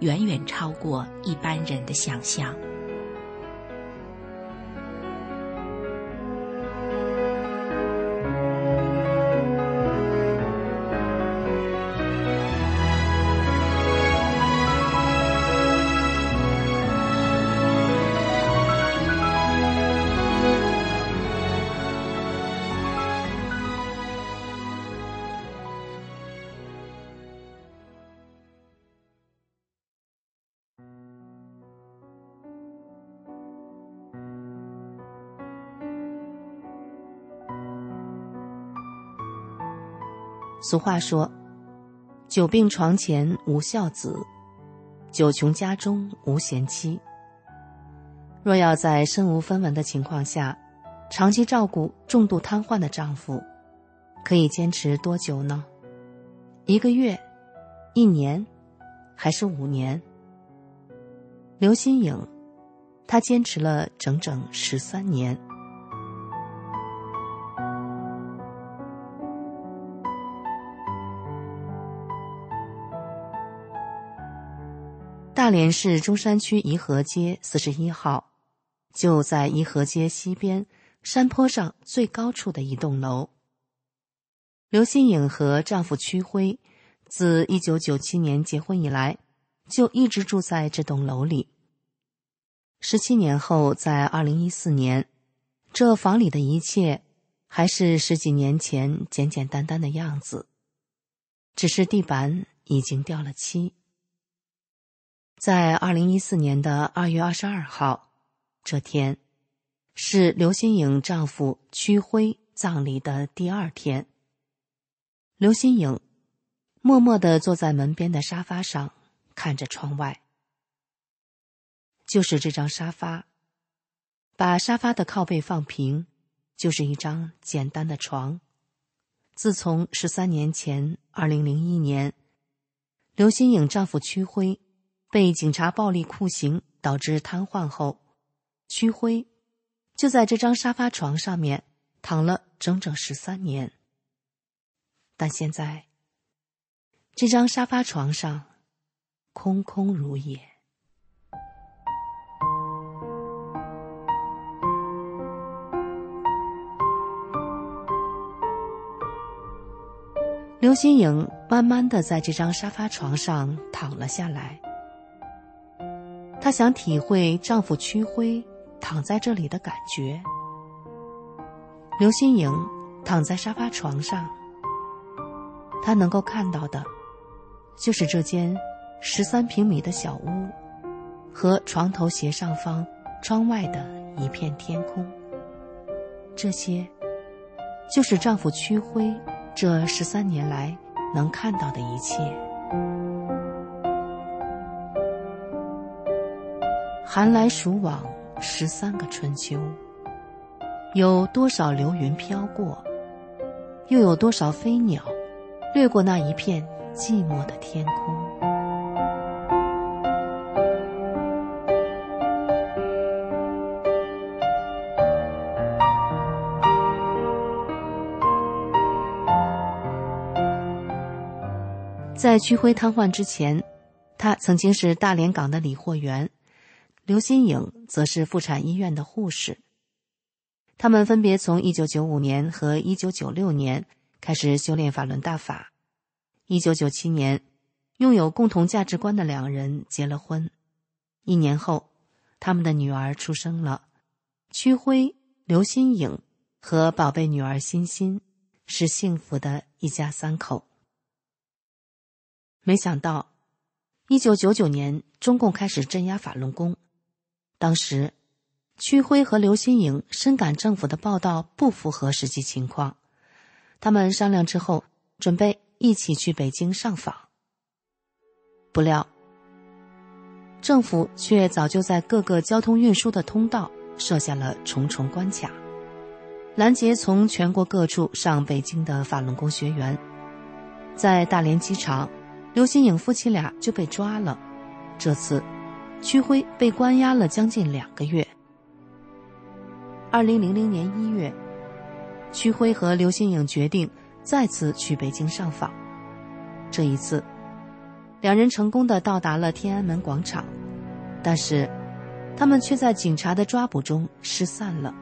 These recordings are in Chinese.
远远超过一般人的想象。俗话说：“久病床前无孝子，久穷家中无贤妻。”若要在身无分文的情况下，长期照顾重度瘫痪的丈夫，可以坚持多久呢？一个月、一年，还是五年？刘新颖，她坚持了整整十三年。大连市中山区颐和街四十一号，就在颐和街西边山坡上最高处的一栋楼。刘新颖和丈夫屈辉，自一九九七年结婚以来，就一直住在这栋楼里。十七年后，在二零一四年，这房里的一切还是十几年前简简单单的样子，只是地板已经掉了漆。在二零一四年的二月二十二号，这天是刘新颖丈夫屈辉葬礼的第二天。刘新颖默默的坐在门边的沙发上，看着窗外。就是这张沙发，把沙发的靠背放平，就是一张简单的床。自从十三年前，二零零一年，刘新颖丈夫屈辉。被警察暴力酷刑导致瘫痪后，屈辉就在这张沙发床上面躺了整整十三年。但现在，这张沙发床上空空如也。刘新颖慢慢的在这张沙发床上躺了下来。她想体会丈夫屈辉躺在这里的感觉。刘新颖躺在沙发床上，她能够看到的，就是这间十三平米的小屋，和床头斜上方窗外的一片天空。这些，就是丈夫屈辉这十三年来能看到的一切。寒来暑往，十三个春秋。有多少流云飘过，又有多少飞鸟掠过那一片寂寞的天空？在屈辉瘫痪之前，他曾经是大连港的理货员。刘新颖则是妇产医院的护士。他们分别从一九九五年和一九九六年开始修炼法轮大法。一九九七年，拥有共同价值观的两人结了婚。一年后，他们的女儿出生了。屈辉、刘新颖和宝贝女儿欣欣是幸福的一家三口。没想到，一九九九年，中共开始镇压法轮功。当时，屈辉和刘新颖深感政府的报道不符合实际情况，他们商量之后，准备一起去北京上访。不料，政府却早就在各个交通运输的通道设下了重重关卡，拦截从全国各处上北京的法轮功学员。在大连机场，刘新颖夫妻俩就被抓了。这次，屈辉被关押了将近两个月。二零零零年一月，屈辉和刘新颖决定再次去北京上访。这一次，两人成功的到达了天安门广场，但是，他们却在警察的抓捕中失散了。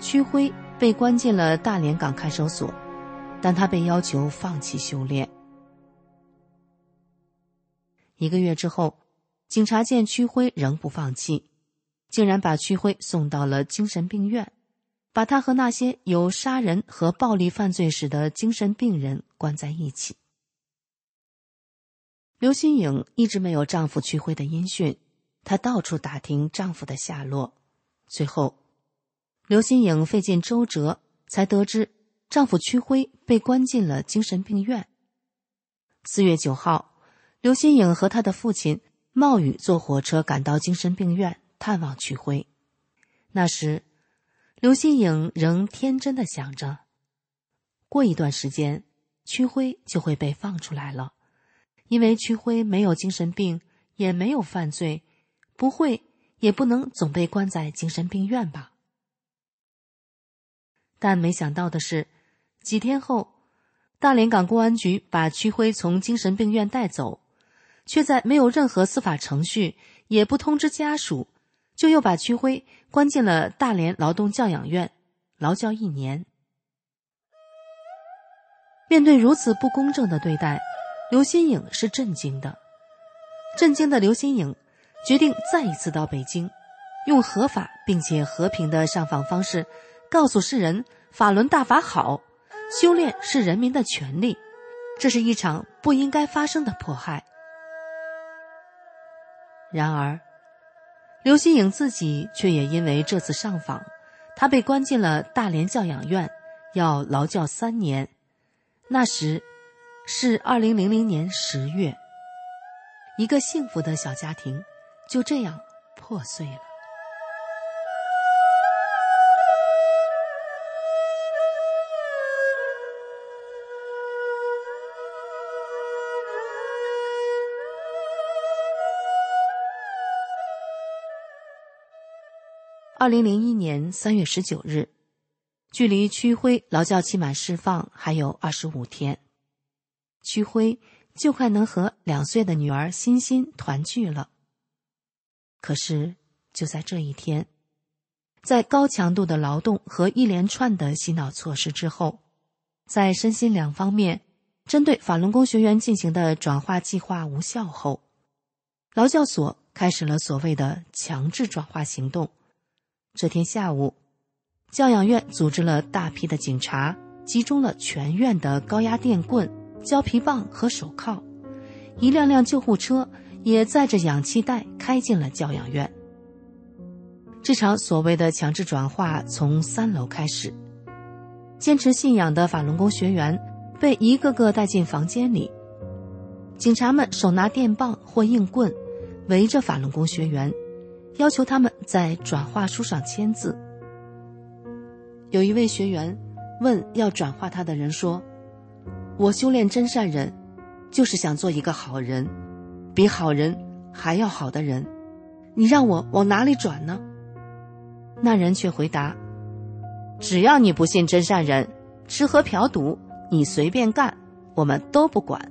屈辉被关进了大连港看守所。但他被要求放弃修炼。一个月之后，警察见屈辉仍不放弃，竟然把屈辉送到了精神病院，把他和那些有杀人和暴力犯罪史的精神病人关在一起。刘新颖一直没有丈夫屈辉的音讯，她到处打听丈夫的下落，最后，刘新颖费尽周折才得知。丈夫屈辉被关进了精神病院。四月九号，刘新颖和她的父亲冒雨坐火车赶到精神病院探望屈辉。那时，刘新颖仍天真的想着，过一段时间，屈辉就会被放出来了，因为屈辉没有精神病，也没有犯罪，不会也不能总被关在精神病院吧。但没想到的是。几天后，大连港公安局把屈辉从精神病院带走，却在没有任何司法程序，也不通知家属，就又把屈辉关进了大连劳动教养院，劳教一年。面对如此不公正的对待，刘新颖是震惊的。震惊的刘新颖决定再一次到北京，用合法并且和平的上访方式，告诉世人法轮大法好。修炼是人民的权利，这是一场不应该发生的迫害。然而，刘新颖自己却也因为这次上访，他被关进了大连教养院，要劳教三年。那时，是二零零零年十月，一个幸福的小家庭就这样破碎了。二零零一年三月十九日，距离屈辉劳教期满释放还有二十五天，屈辉就快能和两岁的女儿欣欣团聚了。可是就在这一天，在高强度的劳动和一连串的洗脑措施之后，在身心两方面针对法轮功学员进行的转化计划无效后，劳教所开始了所谓的强制转化行动。这天下午，教养院组织了大批的警察，集中了全院的高压电棍、胶皮棒和手铐，一辆辆救护车也载着氧气袋开进了教养院。这场所谓的强制转化从三楼开始，坚持信仰的法轮功学员被一个个带进房间里，警察们手拿电棒或硬棍，围着法轮功学员。要求他们在转化书上签字。有一位学员问要转化他的人说：“我修炼真善人，就是想做一个好人，比好人还要好的人。你让我往哪里转呢？”那人却回答：“只要你不信真善人，吃喝嫖赌你随便干，我们都不管。”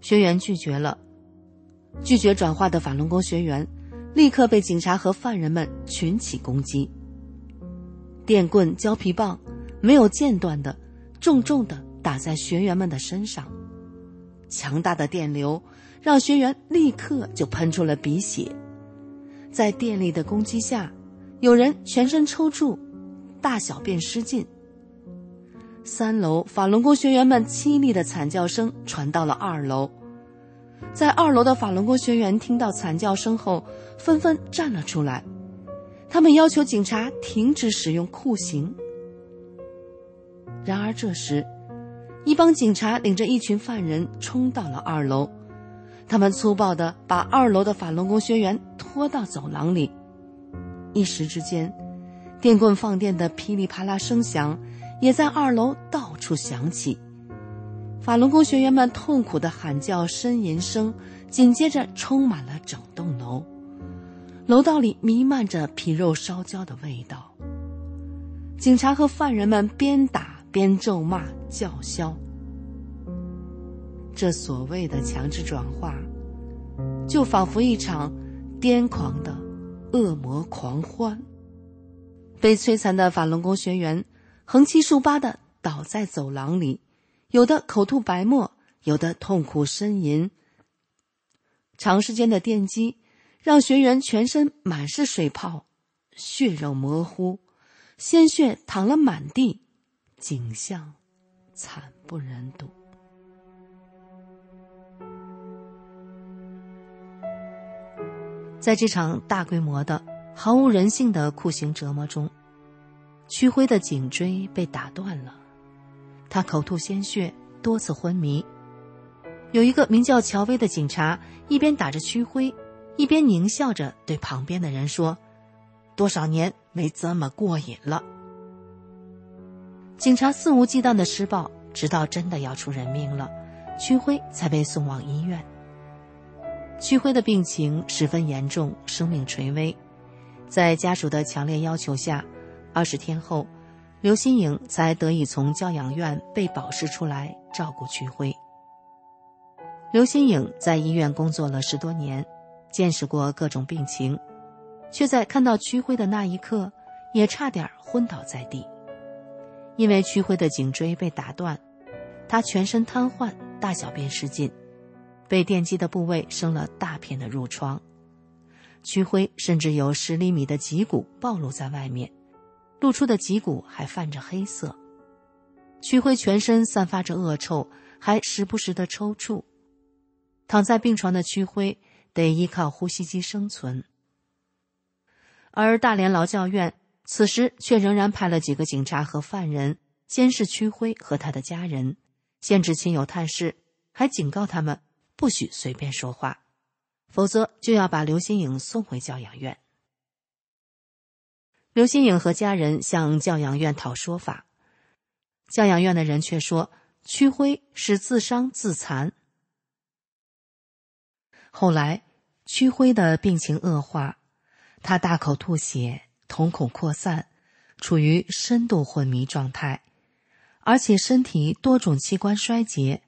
学员拒绝了，拒绝转化的法轮功学员。立刻被警察和犯人们群起攻击。电棍、胶皮棒没有间断的、重重的打在学员们的身上，强大的电流让学员立刻就喷出了鼻血。在电力的攻击下，有人全身抽搐，大小便失禁。三楼法轮功学员们凄厉的惨叫声传到了二楼。在二楼的法轮功学员听到惨叫声后，纷纷站了出来，他们要求警察停止使用酷刑。然而这时，一帮警察领着一群犯人冲到了二楼，他们粗暴的把二楼的法轮功学员拖到走廊里，一时之间，电棍放电的噼里啪啦声响也在二楼到处响起。法轮功学员们痛苦的喊叫、呻吟声，紧接着充满了整栋楼。楼道里弥漫着皮肉烧焦的味道。警察和犯人们边打边咒骂、叫嚣。这所谓的强制转化，就仿佛一场癫狂的恶魔狂欢。被摧残的法轮功学员横七竖八的倒在走廊里，有的口吐白沫，有的痛苦呻吟。长时间的电击让学员全身满是水泡，血肉模糊，鲜血淌了满地，景象惨不忍睹。在这场大规模的、毫无人性的酷刑折磨中，屈辉的颈椎被打断了，他口吐鲜血，多次昏迷。有一个名叫乔威的警察一边打着屈辉，一边狞笑着对旁边的人说：“多少年没这么过瘾了。”警察肆无忌惮的施暴，直到真的要出人命了，屈辉才被送往医院。屈辉的病情十分严重，生命垂危。在家属的强烈要求下，二十天后，刘新颖才得以从教养院被保释出来照顾屈辉。刘新颖在医院工作了十多年，见识过各种病情，却在看到屈辉的那一刻，也差点昏倒在地。因为屈辉的颈椎被打断，他全身瘫痪，大小便失禁。被电击的部位生了大片的褥疮，屈辉甚至有十厘米的脊骨暴露在外面，露出的脊骨还泛着黑色。屈辉全身散发着恶臭，还时不时的抽搐。躺在病床的屈辉得依靠呼吸机生存，而大连劳教院此时却仍然派了几个警察和犯人监视屈辉和他的家人，限制亲友探视，还警告他们。不许随便说话，否则就要把刘新颖送回教养院。刘新颖和家人向教养院讨说法，教养院的人却说屈辉是自伤自残。后来，屈辉的病情恶化，他大口吐血，瞳孔扩散，处于深度昏迷状态，而且身体多种器官衰竭。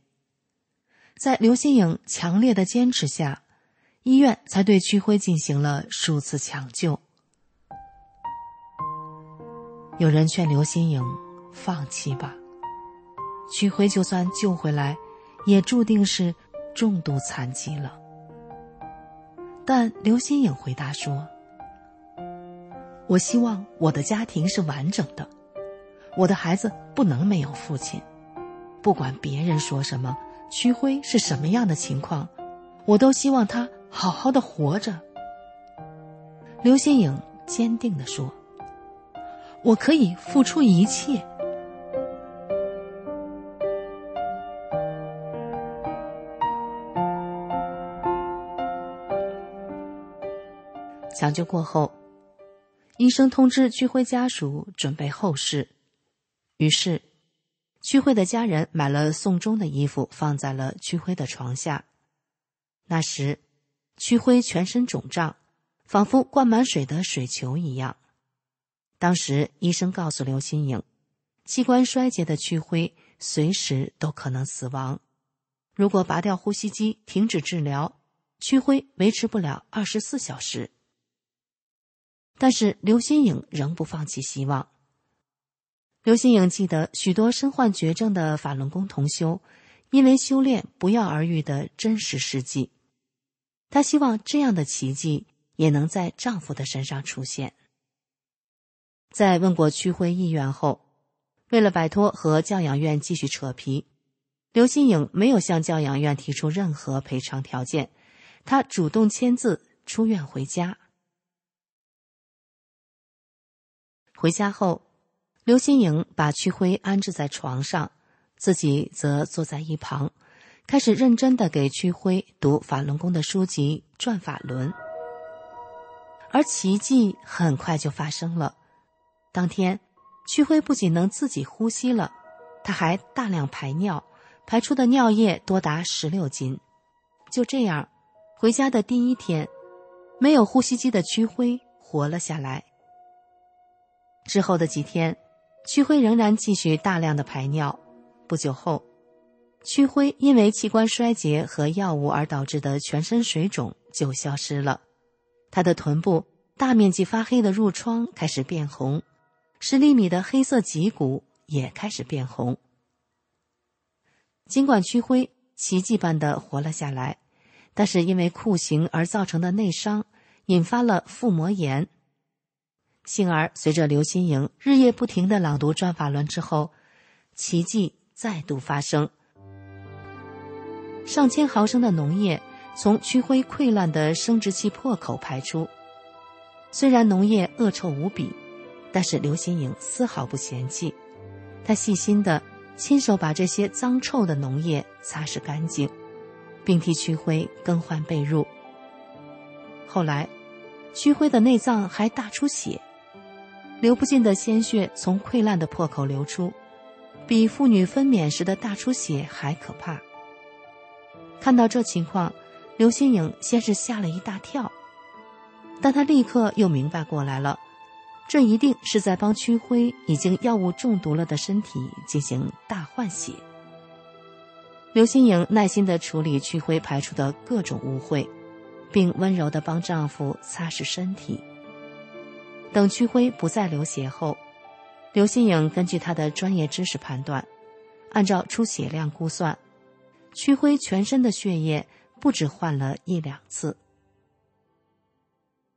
在刘新颖强烈的坚持下，医院才对屈辉进行了数次抢救。有人劝刘新颖放弃吧，屈辉就算救回来，也注定是重度残疾了。但刘新颖回答说：“我希望我的家庭是完整的，我的孩子不能没有父亲，不管别人说什么。”曲辉是什么样的情况，我都希望他好好的活着。刘新颖坚定的说：“我可以付出一切。”抢救过后，医生通知屈辉家属准备后事，于是。屈辉的家人买了送终的衣服，放在了屈辉的床下。那时，屈辉全身肿胀，仿佛灌满水的水球一样。当时，医生告诉刘新颖，器官衰竭的屈辉随时都可能死亡。如果拔掉呼吸机，停止治疗，屈辉维持不了二十四小时。但是，刘新颖仍不放弃希望。刘新颖记得许多身患绝症的法轮功同修，因为修炼不药而愈的真实事迹。她希望这样的奇迹也能在丈夫的身上出现。在问过屈辉意愿后，为了摆脱和教养院继续扯皮，刘新颖没有向教养院提出任何赔偿条件，他主动签字出院回家。回家后。刘新颖把屈辉安置在床上，自己则坐在一旁，开始认真的给屈辉读法轮功的书籍，转法轮。而奇迹很快就发生了，当天，屈辉不仅能自己呼吸了，他还大量排尿，排出的尿液多达十六斤。就这样，回家的第一天，没有呼吸机的屈辉活了下来。之后的几天，屈辉仍然继续大量的排尿。不久后，屈辉因为器官衰竭和药物而导致的全身水肿就消失了，他的臀部大面积发黑的褥疮开始变红，十厘米的黑色脊骨也开始变红。尽管屈辉奇迹般的活了下来，但是因为酷刑而造成的内伤，引发了腹膜炎。幸而随着刘心颖日夜不停的朗读《转法轮》之后，奇迹再度发生。上千毫升的脓液从屈辉溃烂的生殖器破口排出，虽然脓液恶臭无比，但是刘心颖丝毫不嫌弃，她细心的亲手把这些脏臭的脓液擦拭干净，并替屈辉更换被褥。后来，屈辉的内脏还大出血。流不尽的鲜血从溃烂的破口流出，比妇女分娩时的大出血还可怕。看到这情况，刘新颖先是吓了一大跳，但她立刻又明白过来了，这一定是在帮屈辉已经药物中毒了的身体进行大换血。刘新颖耐心地处理屈辉排出的各种污秽，并温柔地帮丈夫擦拭身体。等屈辉不再流血后，刘新颖根据他的专业知识判断，按照出血量估算，屈辉全身的血液不止换了一两次。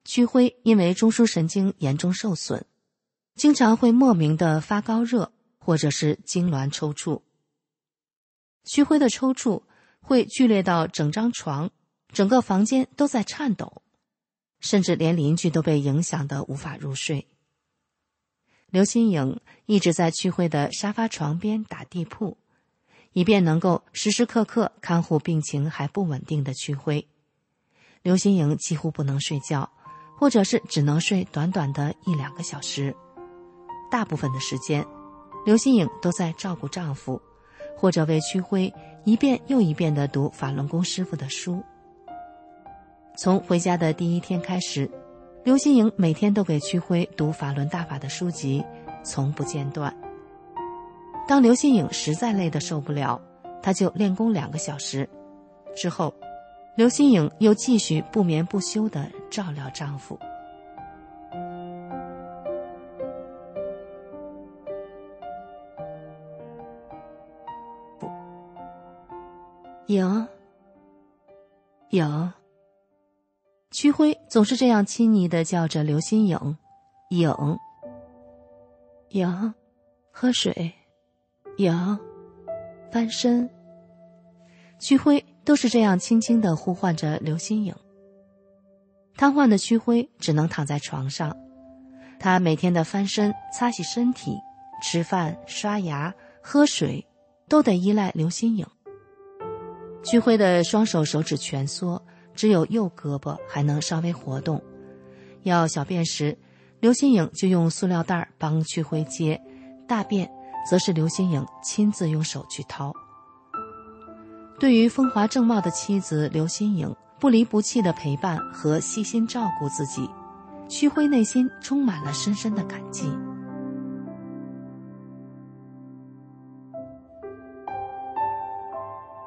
屈辉因为中枢神经严重受损，经常会莫名的发高热或者是痉挛抽搐。屈辉的抽搐会剧烈到整张床、整个房间都在颤抖。甚至连邻居都被影响的无法入睡。刘新颖一直在屈辉的沙发床边打地铺，以便能够时时刻刻看护病情还不稳定的屈辉。刘新颖几乎不能睡觉，或者是只能睡短短的一两个小时。大部分的时间，刘新颖都在照顾丈夫，或者为屈辉一遍又一遍的读法轮功师傅的书。从回家的第一天开始，刘新颖每天都给屈辉读法轮大法的书籍，从不间断。当刘新颖实在累得受不了，她就练功两个小时，之后，刘新颖又继续不眠不休的照料丈夫。颖，颖。屈辉总是这样亲昵的叫着刘新颖，颖，颖，喝水，颖，翻身。屈辉都是这样轻轻的呼唤着刘新颖。瘫痪的屈辉只能躺在床上，他每天的翻身、擦洗身体、吃饭、刷牙、喝水，都得依赖刘新颖。屈辉的双手手指蜷缩。只有右胳膊还能稍微活动，要小便时，刘新颖就用塑料袋帮屈辉接；大便则是刘新颖亲自用手去掏。对于风华正茂的妻子刘新颖不离不弃的陪伴和细心照顾自己，屈辉内心充满了深深的感激。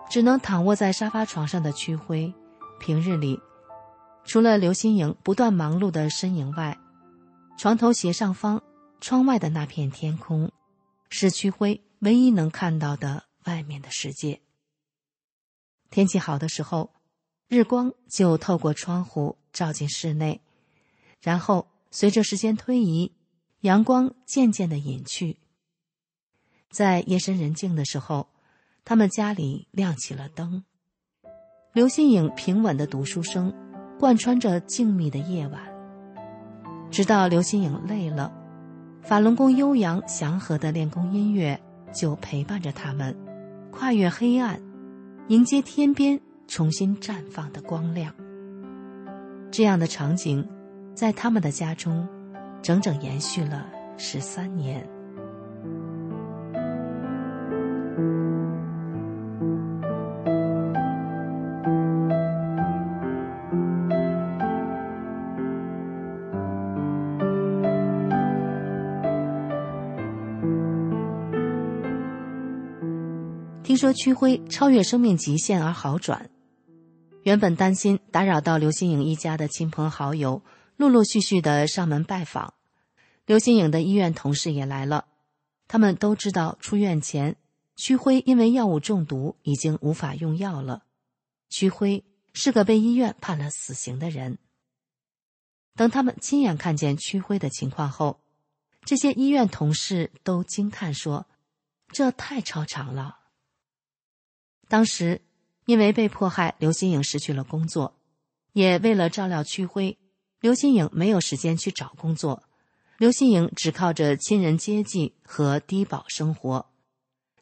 只能躺卧在沙发床上的屈辉。平日里，除了刘新颖不断忙碌的身影外，床头斜上方、窗外的那片天空，是屈辉唯一能看到的外面的世界。天气好的时候，日光就透过窗户照进室内，然后随着时间推移，阳光渐渐的隐去。在夜深人静的时候，他们家里亮起了灯。刘新颖平稳的读书声，贯穿着静谧的夜晚。直到刘新颖累了，法轮功悠扬祥和的练功音乐就陪伴着他们，跨越黑暗，迎接天边重新绽放的光亮。这样的场景，在他们的家中，整整延续了十三年。听说屈辉超越生命极限而好转，原本担心打扰到刘新颖一家的亲朋好友，陆陆续续的上门拜访。刘新颖的医院同事也来了，他们都知道出院前，屈辉因为药物中毒已经无法用药了。屈辉是个被医院判了死刑的人。等他们亲眼看见屈辉的情况后，这些医院同事都惊叹说：“这太超常了。”当时，因为被迫害，刘新颖失去了工作，也为了照料屈辉，刘新颖没有时间去找工作。刘新颖只靠着亲人接济和低保生活。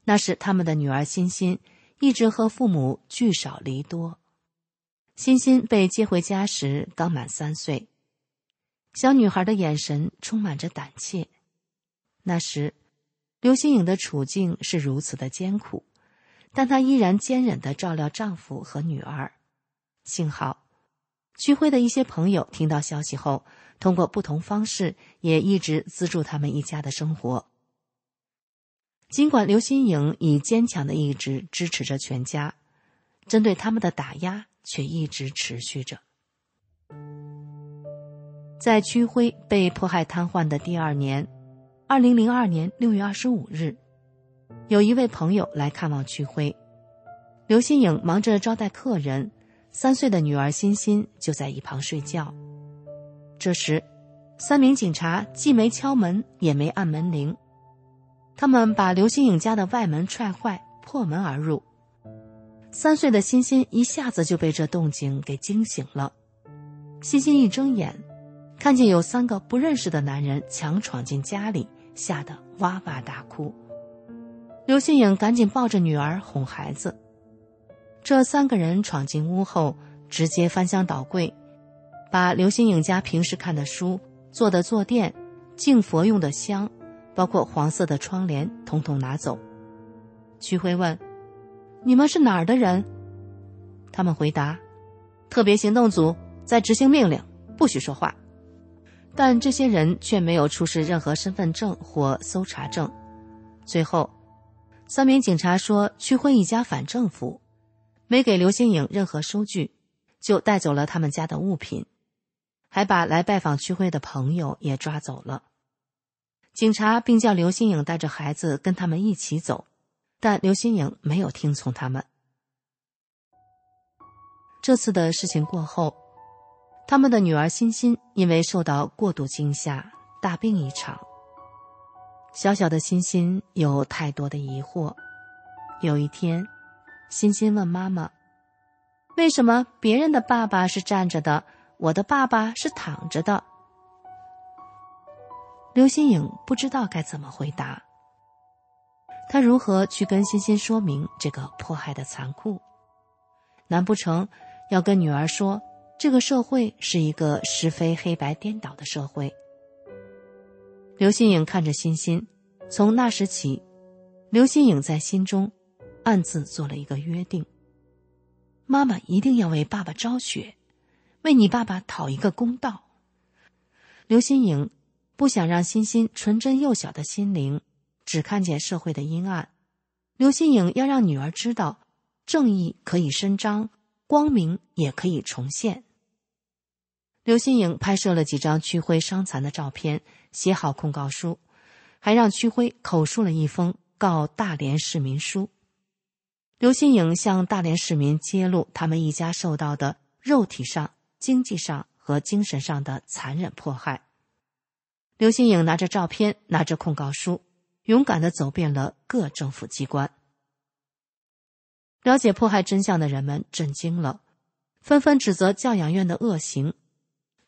那是他们的女儿欣欣，一直和父母聚少离多。欣欣被接回家时刚满三岁，小女孩的眼神充满着胆怯。那时，刘新颖的处境是如此的艰苦。但她依然坚忍的照料丈夫和女儿。幸好，屈辉的一些朋友听到消息后，通过不同方式也一直资助他们一家的生活。尽管刘新颖以坚强的意志支持着全家，针对他们的打压却一直持续着。在屈辉被迫害瘫痪的第二年，二零零二年六月二十五日。有一位朋友来看望屈辉，刘新颖忙着招待客人，三岁的女儿欣欣就在一旁睡觉。这时，三名警察既没敲门，也没按门铃，他们把刘新颖家的外门踹坏，破门而入。三岁的欣欣一下子就被这动静给惊醒了。欣欣一睁眼，看见有三个不认识的男人强闯进家里，吓得哇哇大哭。刘新颖赶紧抱着女儿哄孩子。这三个人闯进屋后，直接翻箱倒柜，把刘新颖家平时看的书、做的坐垫、敬佛用的香，包括黄色的窗帘，统统拿走。曲辉问：“你们是哪儿的人？”他们回答：“特别行动组在执行命令，不许说话。”但这些人却没有出示任何身份证或搜查证。最后。三名警察说：“屈辉一家反政府，没给刘新颖任何收据，就带走了他们家的物品，还把来拜访区辉的朋友也抓走了。警察并叫刘新颖带着孩子跟他们一起走，但刘新颖没有听从他们。这次的事情过后，他们的女儿欣欣因为受到过度惊吓，大病一场。”小小的欣欣有太多的疑惑。有一天，欣欣问妈妈：“为什么别人的爸爸是站着的，我的爸爸是躺着的？”刘新颖不知道该怎么回答。他如何去跟欣欣说明这个迫害的残酷？难不成要跟女儿说，这个社会是一个是非黑白颠倒的社会？刘新颖看着欣欣，从那时起，刘新颖在心中暗自做了一个约定：妈妈一定要为爸爸昭雪，为你爸爸讨一个公道。刘新颖不想让欣欣纯真幼小的心灵只看见社会的阴暗，刘新颖要让女儿知道，正义可以伸张，光明也可以重现。刘新颖拍摄了几张屈辉伤残的照片。写好控告书，还让屈辉口述了一封告大连市民书。刘新颖向大连市民揭露他们一家受到的肉体上、经济上和精神上的残忍迫害。刘新颖拿着照片，拿着控告书，勇敢的走遍了各政府机关。了解迫害真相的人们震惊了，纷纷指责教养院的恶行，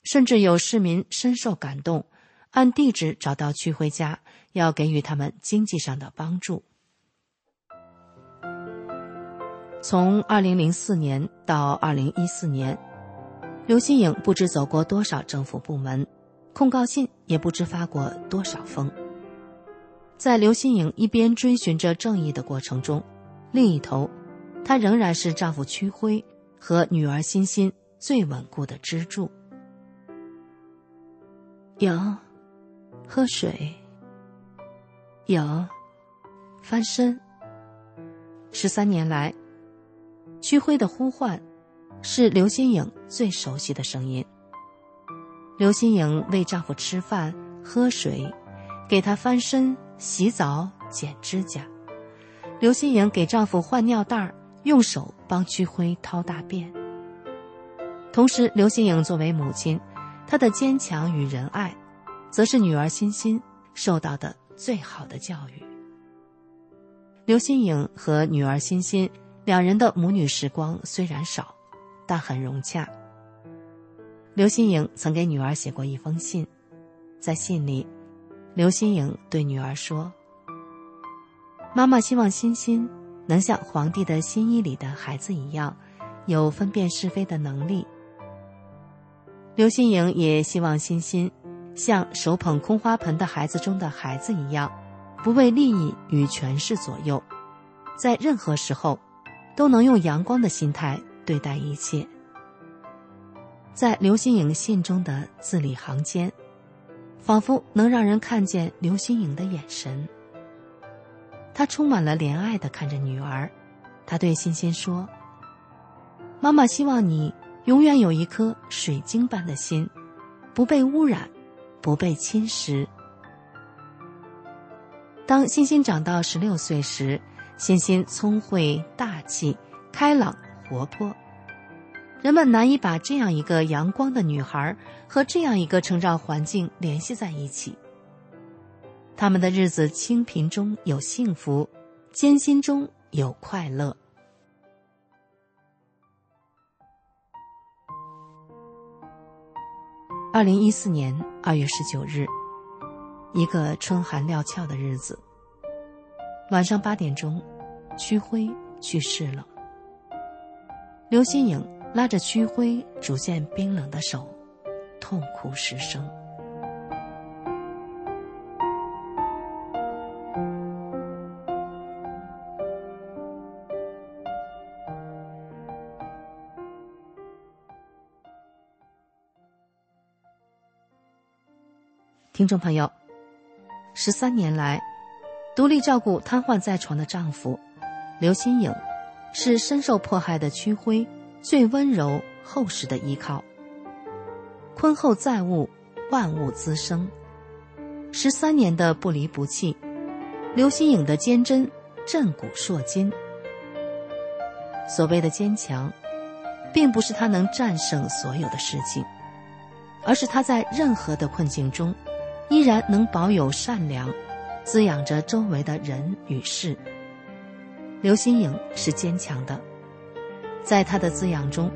甚至有市民深受感动。按地址找到屈辉家，要给予他们经济上的帮助。从二零零四年到二零一四年，刘新颖不知走过多少政府部门，控告信也不知发过多少封。在刘新颖一边追寻着正义的过程中，另一头，她仍然是丈夫屈辉和女儿欣欣最稳固的支柱。有，喝水。有，翻身。十三年来，屈辉的呼唤，是刘新颖最熟悉的声音。刘新颖喂丈夫吃饭、喝水，给他翻身、洗澡、剪指甲。刘新颖给丈夫换尿袋用手帮屈辉掏大便。同时，刘新颖作为母亲，她的坚强与仁爱，则是女儿欣欣受到的最好的教育。刘新颖和女儿欣欣两人的母女时光虽然少，但很融洽。刘新颖曾给女儿写过一封信，在信里，刘新颖对女儿说：“妈妈希望欣欣能像皇帝的新衣里的孩子一样，有分辨是非的能力。”刘新颖也希望欣欣像手捧空花盆的孩子中的孩子一样。不为利益与权势左右，在任何时候，都能用阳光的心态对待一切。在刘心颖信中的字里行间，仿佛能让人看见刘心颖的眼神。他充满了怜爱的看着女儿，他对欣欣说：“妈妈希望你永远有一颗水晶般的心，不被污染，不被侵蚀。”当欣欣长到十六岁时，欣欣聪慧、大气、开朗、活泼，人们难以把这样一个阳光的女孩和这样一个成长环境联系在一起。他们的日子清贫中有幸福，艰辛中有快乐。二零一四年二月十九日。一个春寒料峭的日子，晚上八点钟，屈辉去世了。刘新颖拉着屈辉逐渐冰冷的手，痛哭失声。听众朋友。十三年来，独立照顾瘫痪在床的丈夫刘新颖，是深受迫害的屈辉最温柔厚实的依靠。坤厚载物，万物滋生。十三年的不离不弃，刘新颖的坚贞震古烁今。所谓的坚强，并不是他能战胜所有的事情，而是他在任何的困境中。依然能保有善良，滋养着周围的人与事。刘心颖是坚强的，在她的滋养中，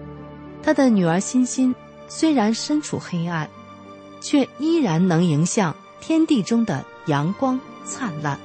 她的女儿欣欣虽然身处黑暗，却依然能迎向天地中的阳光灿烂。